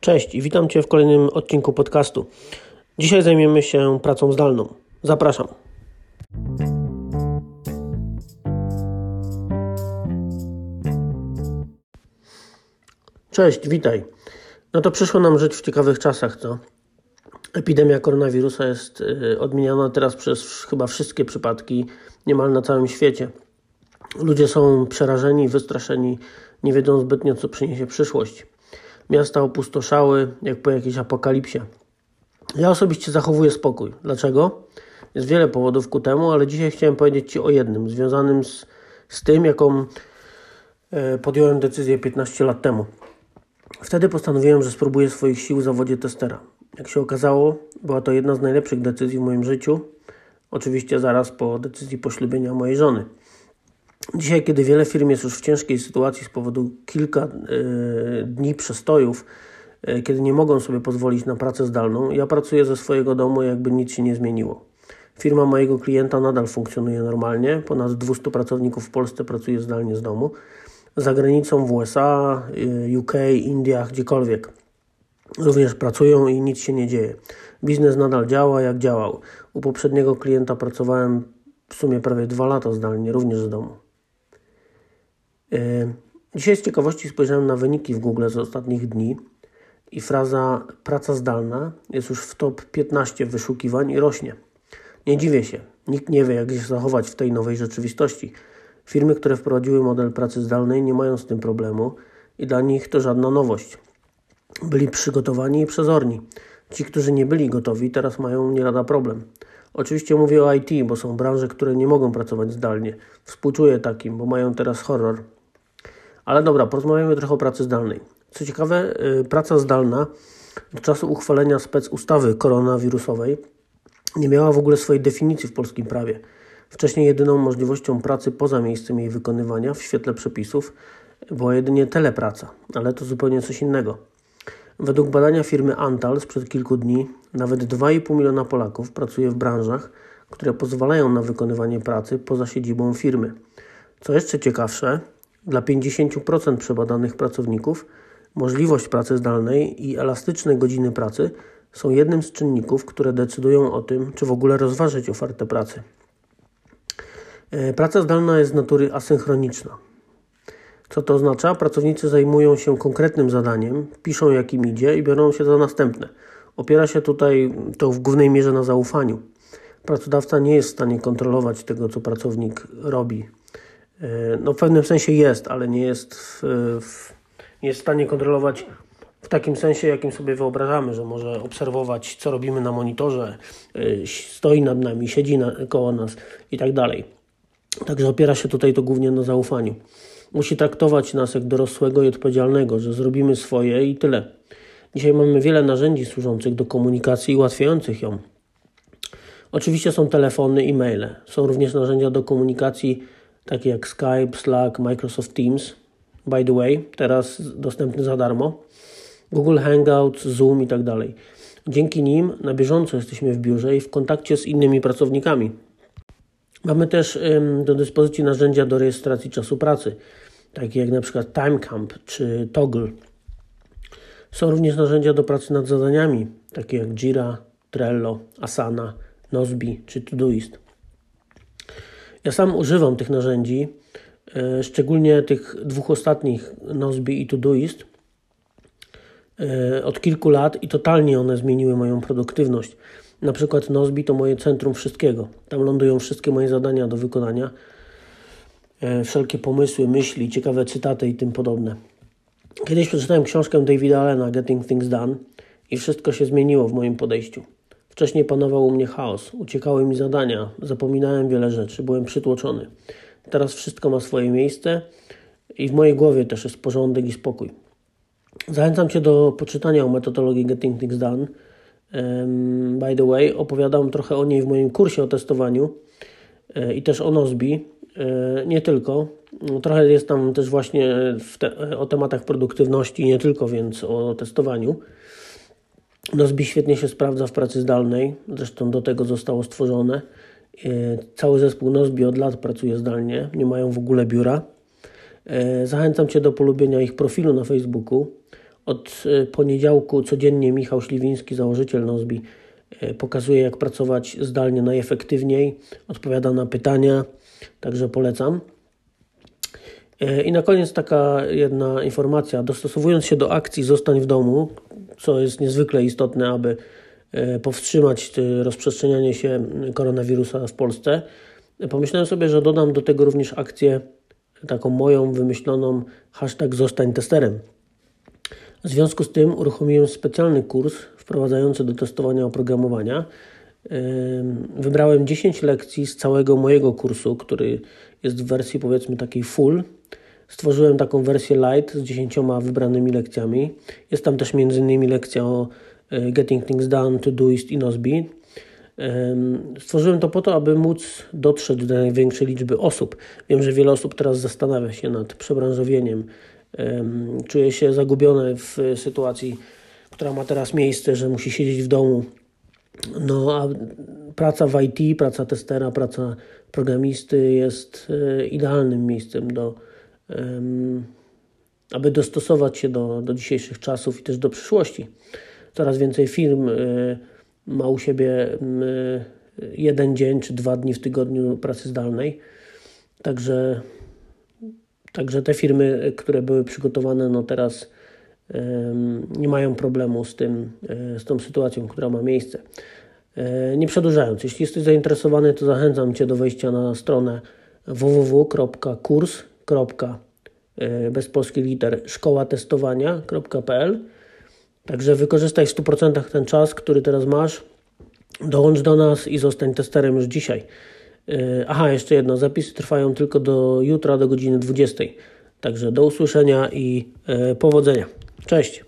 Cześć i witam Cię w kolejnym odcinku podcastu. Dzisiaj zajmiemy się pracą zdalną. Zapraszam. Cześć, witaj. No to przyszło nam żyć w ciekawych czasach, co? Epidemia koronawirusa jest y, odmieniana teraz przez chyba wszystkie przypadki niemal na całym świecie. Ludzie są przerażeni, wystraszeni, nie wiedzą zbytnio, co przyniesie przyszłość. Miasta opustoszały, jak po jakiejś apokalipsie. Ja osobiście zachowuję spokój. Dlaczego? Jest wiele powodów ku temu, ale dzisiaj chciałem powiedzieć Ci o jednym, związanym z, z tym, jaką e, podjąłem decyzję 15 lat temu. Wtedy postanowiłem, że spróbuję swoich sił w zawodzie testera. Jak się okazało, była to jedna z najlepszych decyzji w moim życiu. Oczywiście zaraz po decyzji poślubienia mojej żony. Dzisiaj, kiedy wiele firm jest już w ciężkiej sytuacji z powodu kilka y, dni przestojów, y, kiedy nie mogą sobie pozwolić na pracę zdalną, ja pracuję ze swojego domu, jakby nic się nie zmieniło. Firma mojego klienta nadal funkcjonuje normalnie. Ponad 200 pracowników w Polsce pracuje zdalnie z domu. Za granicą w USA, y, UK, Indiach, gdziekolwiek. Również pracują i nic się nie dzieje. Biznes nadal działa jak działał. U poprzedniego klienta pracowałem w sumie prawie dwa lata zdalnie, również z domu. E, dzisiaj z ciekawości spojrzałem na wyniki w Google z ostatnich dni i fraza praca zdalna jest już w top 15 wyszukiwań i rośnie. Nie dziwię się, nikt nie wie, jak się zachować w tej nowej rzeczywistości. Firmy, które wprowadziły model pracy zdalnej, nie mają z tym problemu i dla nich to żadna nowość. Byli przygotowani i przezorni. Ci, którzy nie byli gotowi, teraz mają nie lada problem. Oczywiście mówię o IT, bo są branże, które nie mogą pracować zdalnie. Współczuję takim, bo mają teraz horror. Ale dobra, porozmawiamy trochę o pracy zdalnej. Co ciekawe, yy, praca zdalna do czasu uchwalenia spec ustawy koronawirusowej nie miała w ogóle swojej definicji w polskim prawie. Wcześniej jedyną możliwością pracy poza miejscem jej wykonywania w świetle przepisów była jedynie telepraca, ale to zupełnie coś innego. Według badania firmy Antal sprzed kilku dni nawet 2,5 miliona Polaków pracuje w branżach, które pozwalają na wykonywanie pracy poza siedzibą firmy. Co jeszcze ciekawsze, dla 50% przebadanych pracowników możliwość pracy zdalnej i elastyczne godziny pracy są jednym z czynników, które decydują o tym, czy w ogóle rozważyć ofertę pracy. E, praca zdalna jest z natury asynchroniczna. Co to oznacza? Pracownicy zajmują się konkretnym zadaniem, piszą jak im idzie i biorą się za następne. Opiera się tutaj to w głównej mierze na zaufaniu. Pracodawca nie jest w stanie kontrolować tego, co pracownik robi. E, no w pewnym sensie jest, ale nie jest w, nie jest w stanie kontrolować w takim sensie, jakim sobie wyobrażamy, że może obserwować, co robimy na monitorze, e, stoi nad nami, siedzi na, koło nas i tak dalej. Także opiera się tutaj to głównie na zaufaniu. Musi traktować nas jak dorosłego i odpowiedzialnego, że zrobimy swoje i tyle. Dzisiaj mamy wiele narzędzi służących do komunikacji i ułatwiających ją. Oczywiście są telefony i maile. Są również narzędzia do komunikacji takie jak Skype, Slack, Microsoft Teams. By the way, teraz dostępny za darmo. Google Hangouts, Zoom i tak dalej. Dzięki nim na bieżąco jesteśmy w biurze i w kontakcie z innymi pracownikami. Mamy też do dyspozycji narzędzia do rejestracji czasu pracy, takie jak przykład Timecamp czy Toggle. Są również narzędzia do pracy nad zadaniami, takie jak Jira, Trello, Asana, Nozbi czy Todoist. Ja sam używam tych narzędzi, e, szczególnie tych dwóch ostatnich, Nozbi i Todoist, e, od kilku lat i totalnie one zmieniły moją produktywność. Na przykład Nozbi to moje centrum wszystkiego. Tam lądują wszystkie moje zadania do wykonania, e, wszelkie pomysły, myśli, ciekawe cytaty i tym podobne. Kiedyś przeczytałem książkę Davida Allena Getting Things Done i wszystko się zmieniło w moim podejściu. Wcześniej panował u mnie chaos, uciekały mi zadania, zapominałem wiele rzeczy, byłem przytłoczony. Teraz wszystko ma swoje miejsce i w mojej głowie też jest porządek i spokój. Zachęcam Cię do poczytania o metodologii Getting Things Done. by the way, opowiadam trochę o niej w moim kursie o testowaniu e, i też o Nozbi. E, nie tylko. Trochę jest tam też właśnie te, o tematach produktywności, nie tylko, więc o testowaniu. Nozbi świetnie się sprawdza w pracy zdalnej, zresztą do tego zostało stworzone. E, cały zespół Nozbi od lat pracuje zdalnie, nie mają w ogóle biura. Zachęcam Cię do polubienia ich profilu na Facebooku. Od poniedziałku codziennie Michał Śliwiński, założyciel Nozbi, pokazuje jak pracować zdalnie najefektywniej, odpowiada na pytania, także polecam. I na koniec taka jedna informacja. Dostosowując się do akcji Zostań w domu, co jest niezwykle istotne, aby e, powstrzymać rozprzestrzenianie się koronawirusa w Polsce, pomyślałem sobie, że dodam do tego również akcję taką moją wymyśloną hashtag Zostań testerem. W związku z tym uruchomiłem specjalny kurs wprowadzający do testowania oprogramowania. Wybrałem 10 lekcji z całego mojego kursu, który jest w wersji powiedzmy takiej full Stworzyłem taką wersję light z dziesięcioma wybranymi lekcjami. Jest tam też m.in. lekcja o e, Getting Things Done, Todoist i Nozbe. Stworzyłem to po to, aby móc dotrzeć do największej liczby osób. Wiem, że wiele osób teraz zastanawia się nad przebranżowieniem. Czuje się zagubione w sytuacji, która ma teraz miejsce, że musi siedzieć w domu. No a praca w IT, praca testera, praca programisty jest e, idealnym miejscem do aby dostosować się do, do dzisiejszych czasów i też do przyszłości. Coraz więcej firm y, ma u siebie jeden dzień czy dwa dni w tygodniu pracy zdalnej. Także, także te firmy, które były przygotowane, no teraz nie mają problemu z, tym, y, z tą sytuacją, która ma miejsce. E, nie przedłużając, jeśli jesteś zainteresowany, to zachęcam Cię do wejścia na stronę www.kurs.com E, bez polskich liter szkoła testowania.pl. Także wykorzystaj w 100% ten czas, który teraz masz. Dołącz do nas i zostań testerem już dzisiaj. E, aha, jeszcze jedno. Zapisy trwają tylko do jutra, do godziny 20. Także do usłyszenia i e, powodzenia. Cześć.